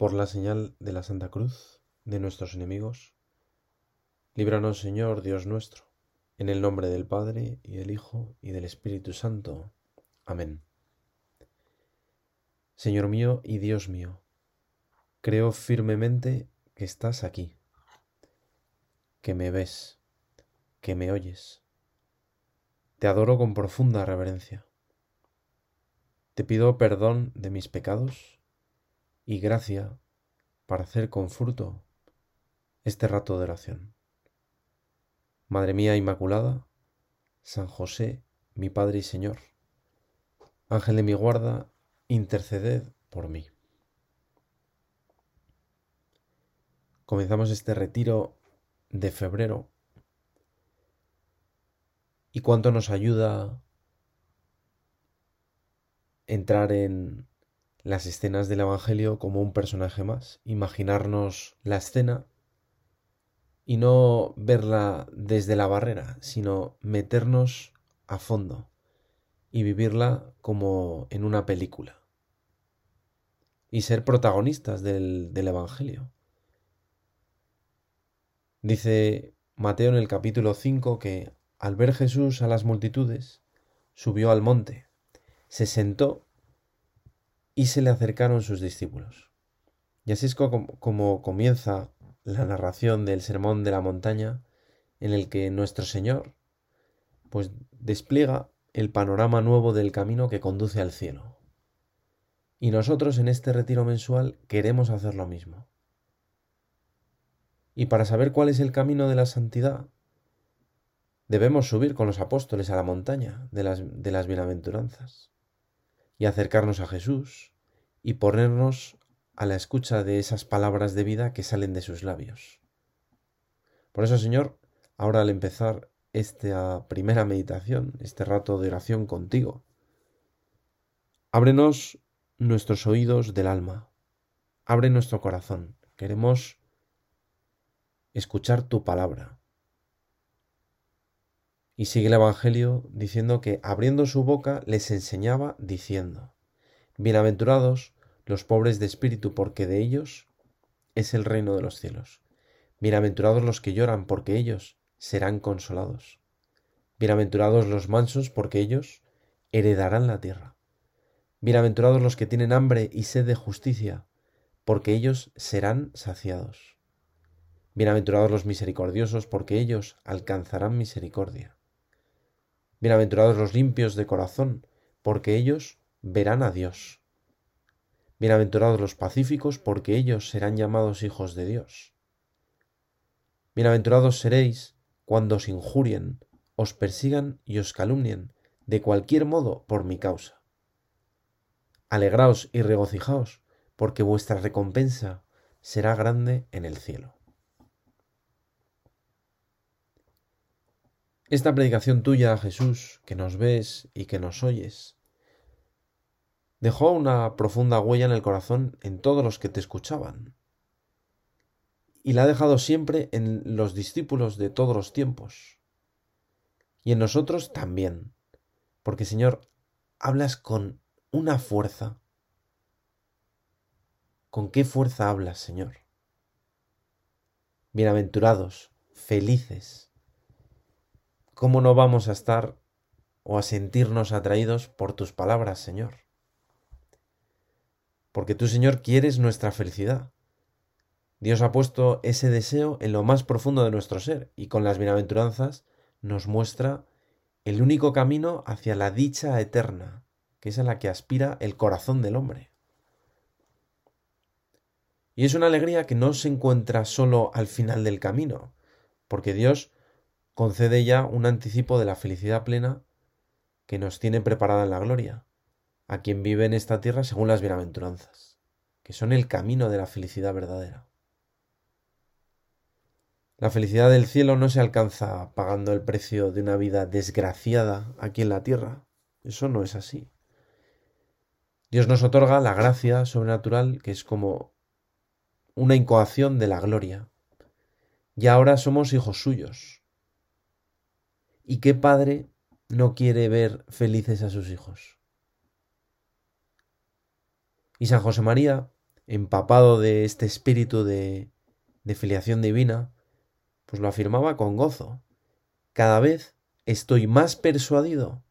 por la señal de la Santa Cruz de nuestros enemigos. Líbranos, Señor, Dios nuestro, en el nombre del Padre, y del Hijo, y del Espíritu Santo. Amén. Señor mío y Dios mío, creo firmemente que estás aquí, que me ves, que me oyes. Te adoro con profunda reverencia. Te pido perdón de mis pecados y gracia para hacer con fruto este rato de oración. Madre mía Inmaculada, San José, mi Padre y Señor, Ángel de mi guarda, interceded por mí. Comenzamos este retiro de febrero y cuánto nos ayuda entrar en las escenas del Evangelio como un personaje más, imaginarnos la escena y no verla desde la barrera, sino meternos a fondo y vivirla como en una película. Y ser protagonistas del, del Evangelio. Dice Mateo en el capítulo 5 que al ver Jesús a las multitudes, subió al monte, se sentó y se le acercaron sus discípulos. Y así es como, comienza la narración del Sermón de la Montaña, en el que nuestro Señor pues despliega el panorama nuevo del camino que conduce al cielo. Y nosotros en este retiro mensual queremos hacer lo mismo. Y para saber cuál es el camino de la santidad, debemos subir con los apóstoles a la montaña de las, de las bienaventuranzas y acercarnos a Jesús y ponernos a la escucha de esas palabras de vida que salen de sus labios. Por eso, Señor, ahora al empezar esta primera meditación, este rato de oración contigo, ábrenos nuestros oídos del alma, abre nuestro corazón, queremos escuchar tu palabra. Y sigue el Evangelio diciendo que abriendo su boca les enseñaba diciendo, Bienaventurados los pobres de espíritu, porque de ellos es el reino de los cielos. Bienaventurados los que lloran, porque ellos serán consolados. Bienaventurados los mansos, porque ellos heredarán la tierra. Bienaventurados los que tienen hambre y sed de justicia, porque ellos serán saciados. Bienaventurados los misericordiosos, porque ellos alcanzarán misericordia. Bienaventurados los limpios de corazón, porque ellos verán a Dios. Bienaventurados los pacíficos, porque ellos serán llamados hijos de Dios. Bienaventurados seréis cuando os injurien, os persigan y os calumnien, de cualquier modo por mi causa. Alegraos y regocijaos, porque vuestra recompensa será grande en el cielo. Esta predicación tuya, Jesús, que nos ves y que nos oyes, dejó una profunda huella en el corazón en todos los que te escuchaban. Y la ha dejado siempre en los discípulos de todos los tiempos. Y en nosotros también. Porque, Señor, hablas con una fuerza. ¿Con qué fuerza hablas, Señor? Bienaventurados, felices ¿cómo no vamos a estar o a sentirnos atraídos por tus palabras, Señor? Porque tú, Señor, quieres nuestra felicidad. Dios ha puesto ese deseo en lo más profundo de nuestro ser y con las bienaventuranzas nos muestra el único camino hacia la dicha eterna, que es a la que aspira el corazón del hombre. Y es una alegría que no se encuentra solo al final del camino, porque Dios concede ya un anticipo de la felicidad plena que nos tiene preparada en la gloria, a quien vive en esta tierra según las bienaventuranzas, que son el camino de la felicidad verdadera. La felicidad del cielo no se alcanza pagando el precio de una vida desgraciada aquí en la tierra. Eso no es así. Dios nos otorga la gracia sobrenatural que es como una incoación de la gloria. Y ahora somos hijos suyos, ¿Y qué padre no quiere ver felices a sus hijos? Y San José María empapado de este espíritu de, filiación divina, pues lo afirmaba con gozo. Cada vez estoy más persuadido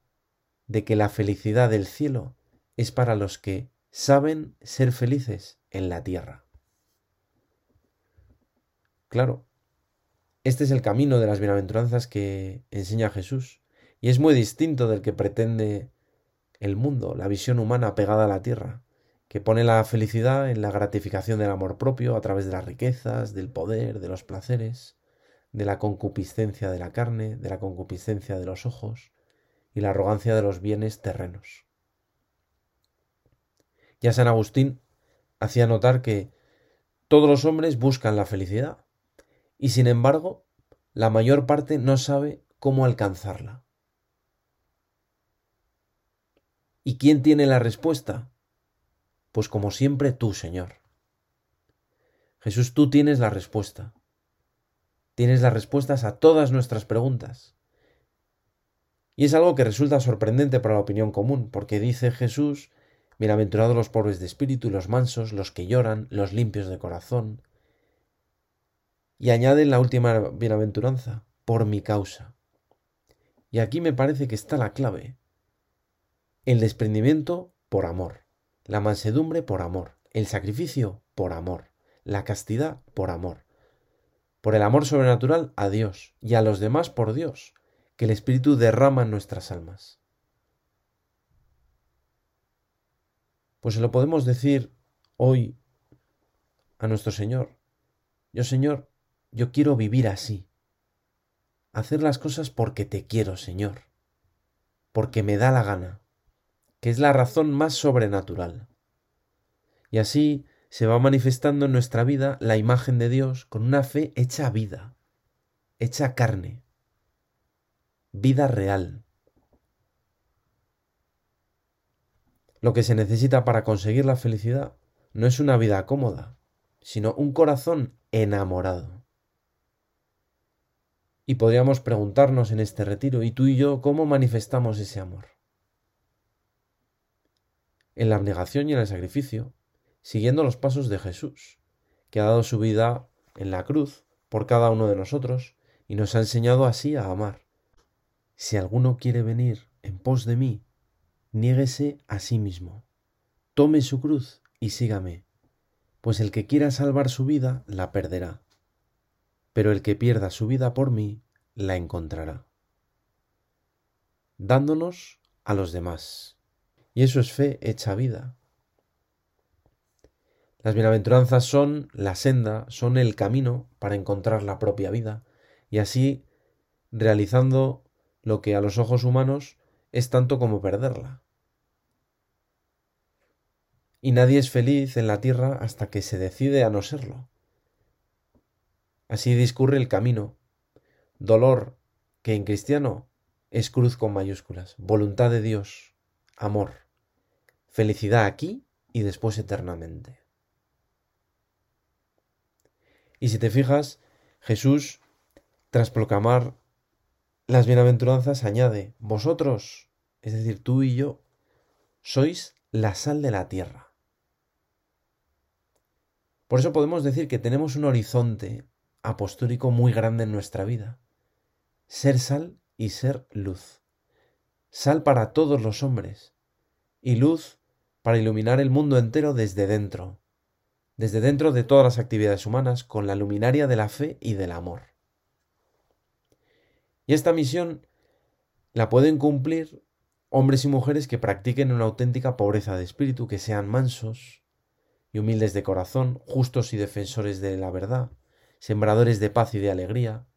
de que la felicidad del cielo es para los que saben ser felices en la tierra. Claro, este es el camino de las bienaventuranzas que enseña Jesús, y es muy distinto del que pretende el mundo, la visión humana pegada a la tierra que pone la felicidad en la gratificación del amor propio a través de las riquezas, del poder, de los placeres, de la concupiscencia de la carne, de la concupiscencia de los ojos y la arrogancia de los bienes terrenos. Ya San Agustín hacía notar que todos los hombres buscan la felicidad y sin embargo la mayor parte no sabe cómo alcanzarla. ¿Y quién tiene la respuesta? Pues como siempre tú, Señor. Jesús, tú tienes la respuesta. Tienes las respuestas a todas nuestras preguntas. Y es algo que resulta sorprendente para la opinión común, porque dice Jesús, bienaventurados los pobres de espíritu los mansos, los que lloran, los limpios de corazón. Y añade en la última bienaventuranza, por mi causa. Y aquí me parece que está la clave. El desprendimiento por amor la mansedumbre por amor, el sacrificio por amor, la castidad por amor, por el amor sobrenatural a Dios y a los demás por Dios, que el Espíritu derrama en nuestras almas. Pues se lo podemos decir hoy a nuestro Señor. Yo, Señor, yo quiero vivir así. Hacer las cosas porque te quiero, Señor. Porque me da la gana que es la razón más sobrenatural. Y así se va manifestando en nuestra vida la imagen de Dios con una fe hecha vida, hecha carne, vida real. Lo que se necesita para conseguir la felicidad no es una vida cómoda, sino un corazón enamorado. Y podríamos preguntarnos en este retiro, ¿y tú y yo cómo manifestamos ese amor? en la abnegación y en el sacrificio, siguiendo los pasos de Jesús, que ha dado su vida en la cruz por cada uno de nosotros y nos ha enseñado así a amar. Si alguno quiere venir en pos de mí, niéguese a sí mismo, tome su cruz y sígame, pues el que quiera salvar su vida la perderá, pero el que pierda su vida por mí la encontrará, dándonos a los demás. Y eso es fe hecha vida. Las bienaventuranzas son la senda, son el camino para encontrar la propia vida y así realizando lo que a los ojos humanos es tanto como perderla. Y nadie es feliz en la tierra hasta que se decide a no serlo. Así discurre el camino. Dolor, que en cristiano es cruz con mayúsculas, voluntad de Dios, amor felicidad aquí y después eternamente. Y si te fijas, Jesús, tras proclamar las bienaventuranzas, añade, vosotros, es decir, tú y yo, sois la sal de la tierra. Por eso podemos decir que tenemos un horizonte apostólico muy grande en nuestra vida. Ser sal y ser luz. Sal para todos los hombres y luz para iluminar el mundo entero desde dentro, desde dentro de todas las actividades humanas, con la luminaria de la fe y del amor. Y esta misión la pueden cumplir hombres y mujeres que practiquen una auténtica pobreza de espíritu, que sean mansos y humildes de corazón, justos y defensores de la verdad, sembradores de paz y de alegría,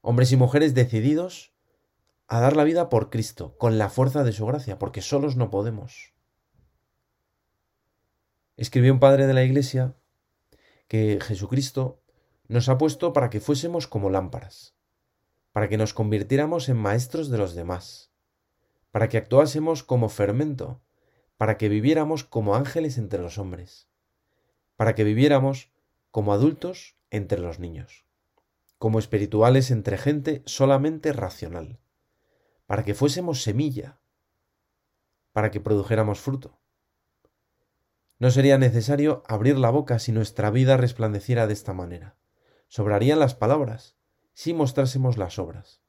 hombres y mujeres decididos a dar la vida por Cristo, con la fuerza de su gracia, porque solos no podemos. Escribió un padre de la Iglesia que Jesucristo nos ha puesto para que fuésemos como lámparas, para que nos convirtiéramos en maestros de los demás, para que actuásemos como fermento, para que viviéramos como ángeles entre los hombres, para que viviéramos como adultos entre los niños, como espirituales entre gente solamente racional, para que fuésemos semilla, para que produjéramos fruto No sería necesario abrir la boca si nuestra vida resplandeciera de esta manera. Sobrarían las palabras si mostrásemos las obras.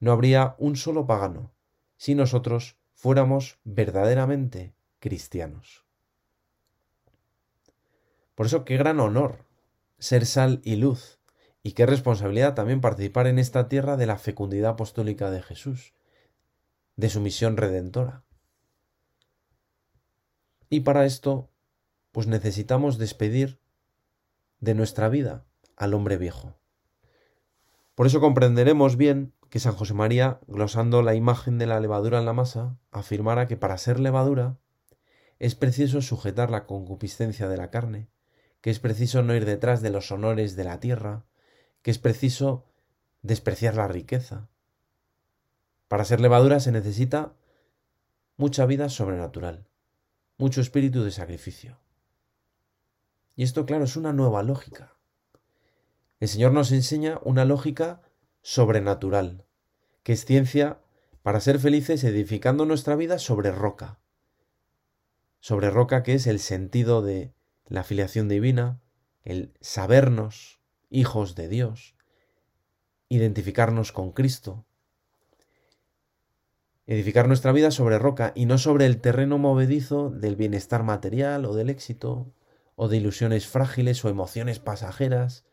No habría un solo pagano si nosotros fuéramos verdaderamente cristianos. Por eso qué gran honor ser sal y luz, y qué responsabilidad también participar en esta tierra de la fecundidad apostólica de Jesús, de su misión redentora. Y para esto, pues necesitamos despedir de nuestra vida al hombre viejo. Por eso comprenderemos bien que San José María, glosando la imagen de la levadura en la masa, afirmara que para ser levadura es preciso sujetar la concupiscencia de la carne, que es preciso no ir detrás de los honores de la tierra, que es preciso despreciar la riqueza. Para ser levadura se necesita mucha vida sobrenatural mucho espíritu de sacrificio. Y esto, claro, es una nueva lógica. El Señor nos enseña una lógica sobrenatural, que es ciencia para ser felices edificando nuestra vida sobre roca. Sobre roca que es el sentido de la filiación divina, el sabernos hijos de Dios, identificarnos con Cristo, edificar nuestra vida sobre roca y no sobre el terreno movedizo del bienestar material o del éxito, o de ilusiones frágiles o emociones pasajeras,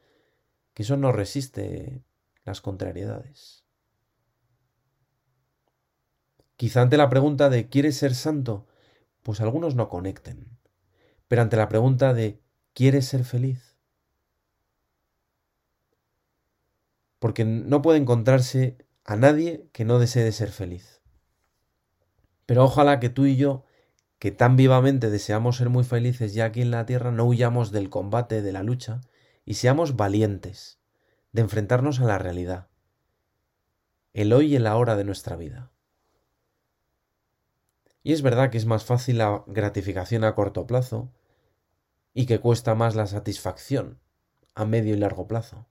que eso no resiste las contrariedades. Quizá ante la pregunta de ¿quieres ser santo? Pues algunos no conecten. Pero ante la pregunta de ¿quieres ser feliz? Porque no puede encontrarse a nadie que no desee ser feliz. Pero ojalá que tú y yo, que tan vivamente deseamos ser muy felices ya aquí en la tierra, no huyamos del combate, de la lucha, y seamos valientes de enfrentarnos a la realidad, el hoy y el ahora de nuestra vida. Y es verdad que es más fácil la gratificación a corto plazo y que cuesta más la satisfacción a medio y largo plazo.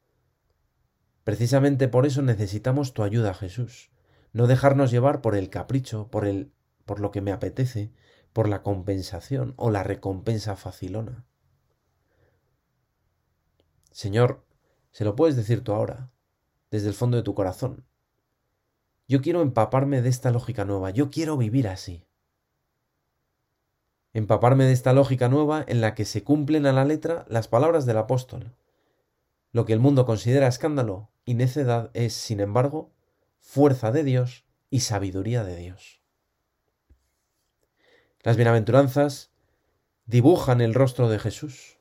Precisamente por eso necesitamos tu ayuda, Jesús. No dejarnos llevar por el capricho, por el por lo que me apetece, por la compensación o la recompensa facilona. Señor, se lo puedes decir tú ahora, desde el fondo de tu corazón. Yo quiero empaparme de esta lógica nueva, yo quiero vivir así. Empaparme de esta lógica nueva en la que se cumplen a la letra las palabras del apóstol. Lo que el mundo considera escándalo y necedad es, sin embargo, fuerza de Dios y sabiduría de Dios. Las bienaventuranzas dibujan el rostro de Jesús,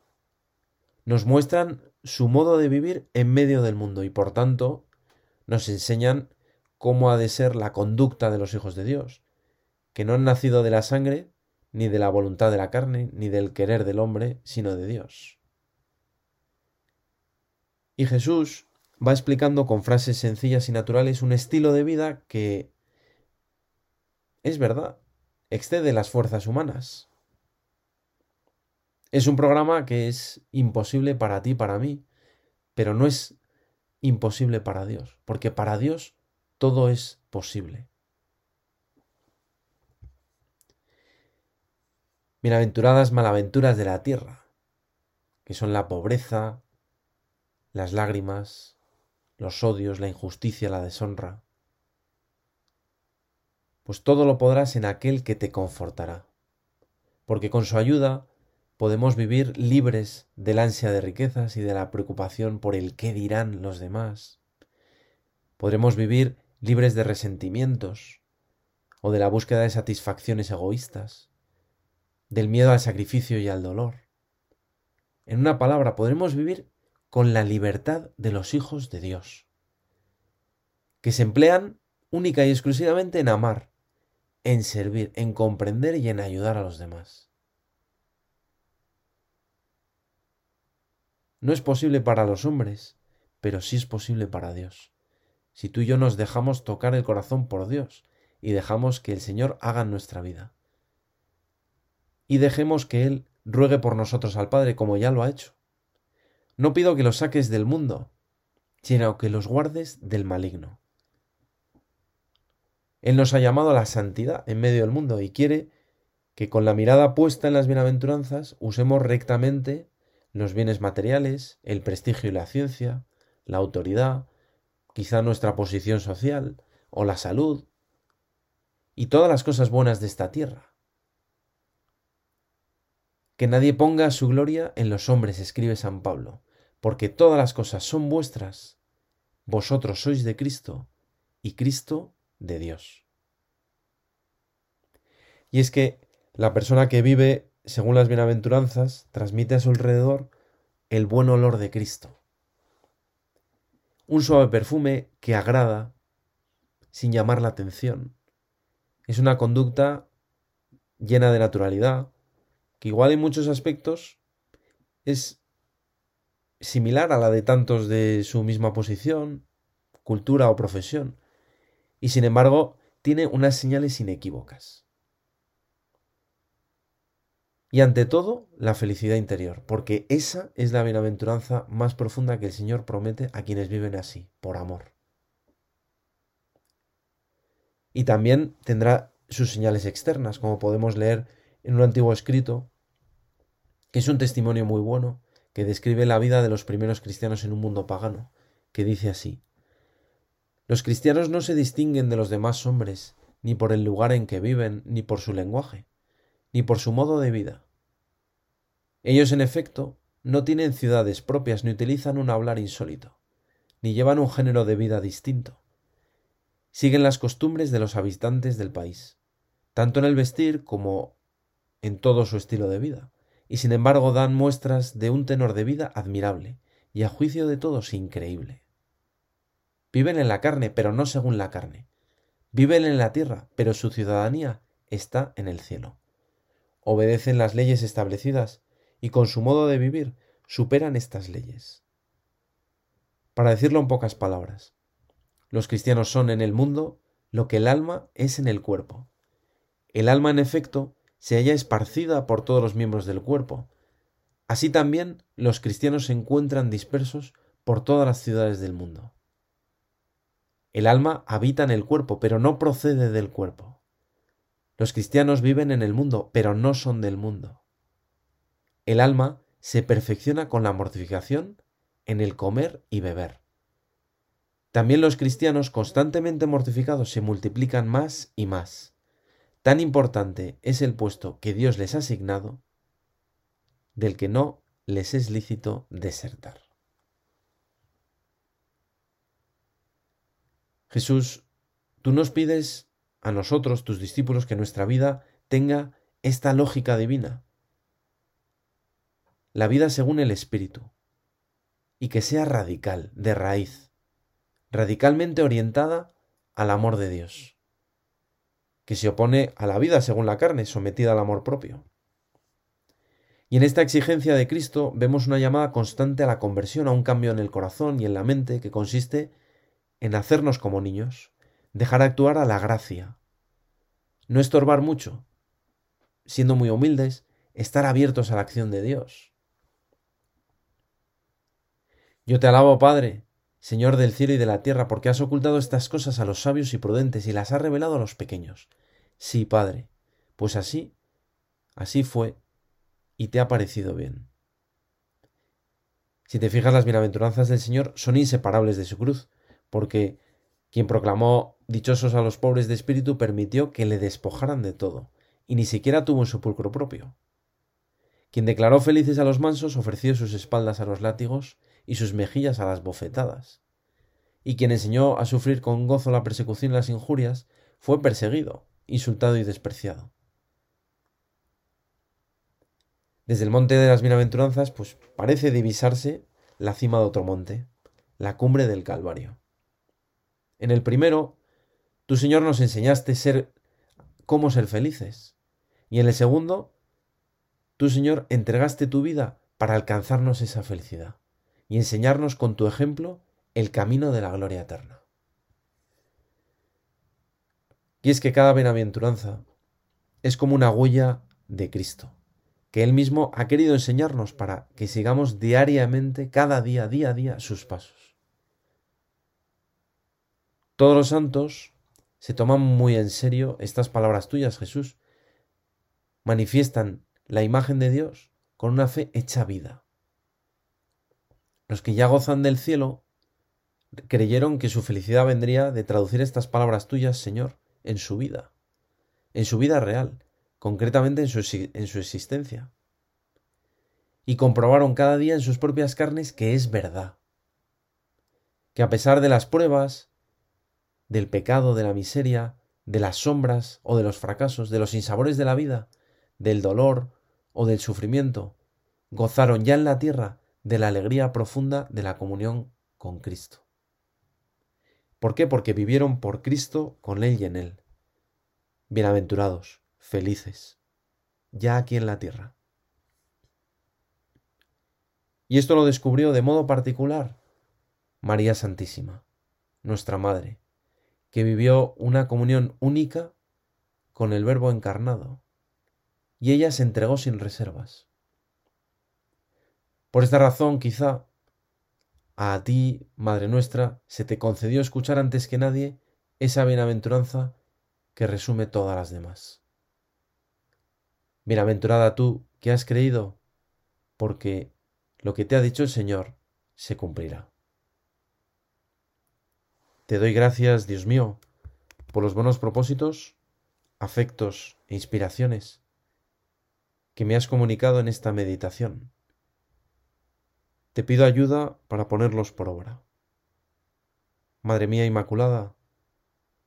nos muestran su modo de vivir en medio del mundo y por tanto nos enseñan cómo ha de ser la conducta de los hijos de Dios, que no han nacido de la sangre, ni de la voluntad de la carne, ni del querer del hombre, sino de Dios. Y Jesús va explicando con frases sencillas y naturales un estilo de vida que es verdad, excede las fuerzas humanas. Es un programa que es imposible para ti, para mí, pero no es imposible para Dios, porque para Dios todo es posible. Bienaventuradas malaventuras de la tierra, que son la pobreza, las lágrimas, los odios, la injusticia, la deshonra pues todo lo podrás en aquel que te confortará. Porque con su ayuda podemos vivir libres del ansia de riquezas y de la preocupación por el qué dirán los demás. Podremos vivir libres de resentimientos o de la búsqueda de satisfacciones egoístas, del miedo al sacrificio y al dolor. En una palabra, podremos vivir con la libertad de los hijos de Dios, que se emplean única y exclusivamente en amar, en servir, en comprender y en ayudar a los demás. No es posible para los hombres, pero sí es posible para Dios. Si tú y yo nos dejamos tocar el corazón por Dios y dejamos que el Señor haga nuestra vida. Y dejemos que Él ruegue por nosotros al Padre como ya lo ha hecho. No pido que los saques del mundo, sino que los guardes del maligno. Él nos ha llamado a la santidad en medio del mundo y quiere que con la mirada puesta en las bienaventuranzas usemos rectamente los bienes materiales, el prestigio y la ciencia, la autoridad, quizá nuestra posición social o la salud, y todas las cosas buenas de esta tierra. Que nadie ponga su gloria en los hombres, escribe San Pablo, porque todas las cosas son vuestras, vosotros sois de Cristo y Cristo de Dios. Y es que la persona que vive según las bienaventuranzas transmite a su alrededor el buen olor de Cristo. Un suave perfume que agrada sin llamar la atención. Es una conducta llena de naturalidad, que igual en muchos aspectos es similar a la de tantos de su misma posición, cultura o profesión, y sin embargo tiene unas señales inequívocas. Y ante todo, la felicidad interior, porque esa es la bienaventuranza más profunda que el Señor promete a quienes viven así, por amor. Y también tendrá sus señales externas, como podemos leer en un antiguo escrito, que es un testimonio muy bueno, que describe la vida de los primeros cristianos en un mundo pagano, que dice así, Los cristianos no se distinguen de los demás hombres, ni por el lugar en que viven, ni por su lenguaje, ni por su modo de vida. Ellos, en efecto, no tienen ciudades propias, ni utilizan un hablar insólito, ni llevan un género de vida distinto. Siguen las costumbres de los habitantes del país, tanto en el vestir como en todo su estilo de vida, y sin embargo dan muestras de un tenor de vida admirable, y a juicio de todos increíble. Viven en la carne, pero no según la carne. Viven en la tierra, pero su ciudadanía está en el cielo. Obedecen las leyes establecidas y con su modo de vivir superan estas leyes. Para decirlo en pocas palabras, los cristianos son en el mundo lo que el alma es en el cuerpo. El alma, en efecto, se halla esparcida por todos los miembros del cuerpo. Así también los cristianos se encuentran dispersos por todas las ciudades del mundo. El alma habita en el cuerpo, pero no procede del cuerpo. Los cristianos viven en el mundo, pero no son del mundo. El alma se perfecciona con la mortificación en el comer y beber. También los cristianos constantemente mortificados se multiplican más y más. Tan importante es el puesto que Dios les ha asignado, del que no les es lícito desertar. Jesús, tú nos pides a nosotros, tus discípulos, que nuestra vida tenga esta lógica divina, la vida según el Espíritu, y que sea radical, de raíz, radicalmente orientada al amor de Dios, que se opone a la vida según la carne, sometida al amor propio. Y en esta exigencia de Cristo vemos una llamada constante a la conversión, a un cambio en el corazón y en la mente que consiste en hacernos como niños, dejar actuar a la gracia, no estorbar mucho, siendo muy humildes, estar abiertos a la acción de Dios. Yo te alabo, Padre, Señor del cielo y de la tierra, porque has ocultado estas cosas a los sabios y prudentes y las has revelado a los pequeños. Sí, Padre, pues así, así fue, y te ha parecido bien. Si te fijas, las bienaventuranzas del Señor son inseparables de su cruz, porque quien proclamó dichosos a los pobres de espíritu permitió que le despojaran de todo, y ni siquiera tuvo un sepulcro propio. Quien declaró felices a los mansos ofreció sus espaldas a los látigos y sus mejillas a las bofetadas. Y quien enseñó a sufrir con gozo la persecución y las injurias, fue perseguido, insultado y despreciado. Desde el monte de las bienaventuranzas, pues parece divisarse la cima de otro monte, la cumbre del Calvario. En el primero, tu Señor nos enseñaste ser cómo ser felices. Y en el segundo, tu Señor entregaste tu vida para alcanzarnos esa felicidad y enseñarnos con tu ejemplo el camino de la gloria eterna. Y es que cada bienaventuranza es como una huella de Cristo, que Él mismo ha querido enseñarnos para que sigamos diariamente, cada día, día a día, sus pasos. Todos los santos se toman muy en serio estas palabras tuyas, Jesús, manifiestan la imagen de Dios con una fe hecha vida. Los que ya gozan del cielo creyeron que su felicidad vendría de traducir estas palabras tuyas, Señor, en su vida, en su vida real, concretamente en su, en su existencia. Y comprobaron cada día en sus propias carnes que es verdad, que a pesar de las pruebas, del pecado, de la miseria, de las sombras o de los fracasos, de los insabores de la vida, del dolor o del sufrimiento, gozaron ya en la tierra de la alegría profunda de la comunión con Cristo. ¿Por qué? Porque vivieron por Cristo, con Él y en Él. Bienaventurados, felices, ya aquí en la tierra. Y esto lo descubrió de modo particular María Santísima, nuestra Madre, que vivió una comunión única con el Verbo encarnado, y ella se entregó sin reservas. Por esta razón, quizá, a ti, Madre nuestra, se te concedió escuchar antes que nadie esa bienaventuranza que resume todas las demás. Bienaventurada tú que has creído, porque lo que te ha dicho el Señor se cumplirá. Te doy gracias, Dios mío, por los buenos propósitos, afectos e inspiraciones que me has comunicado en esta meditación. Te pido ayuda para ponerlos por obra. Madre mía Inmaculada,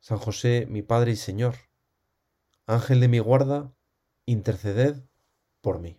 San José, mi Padre y Señor, Ángel de mi guarda, interceded por mí.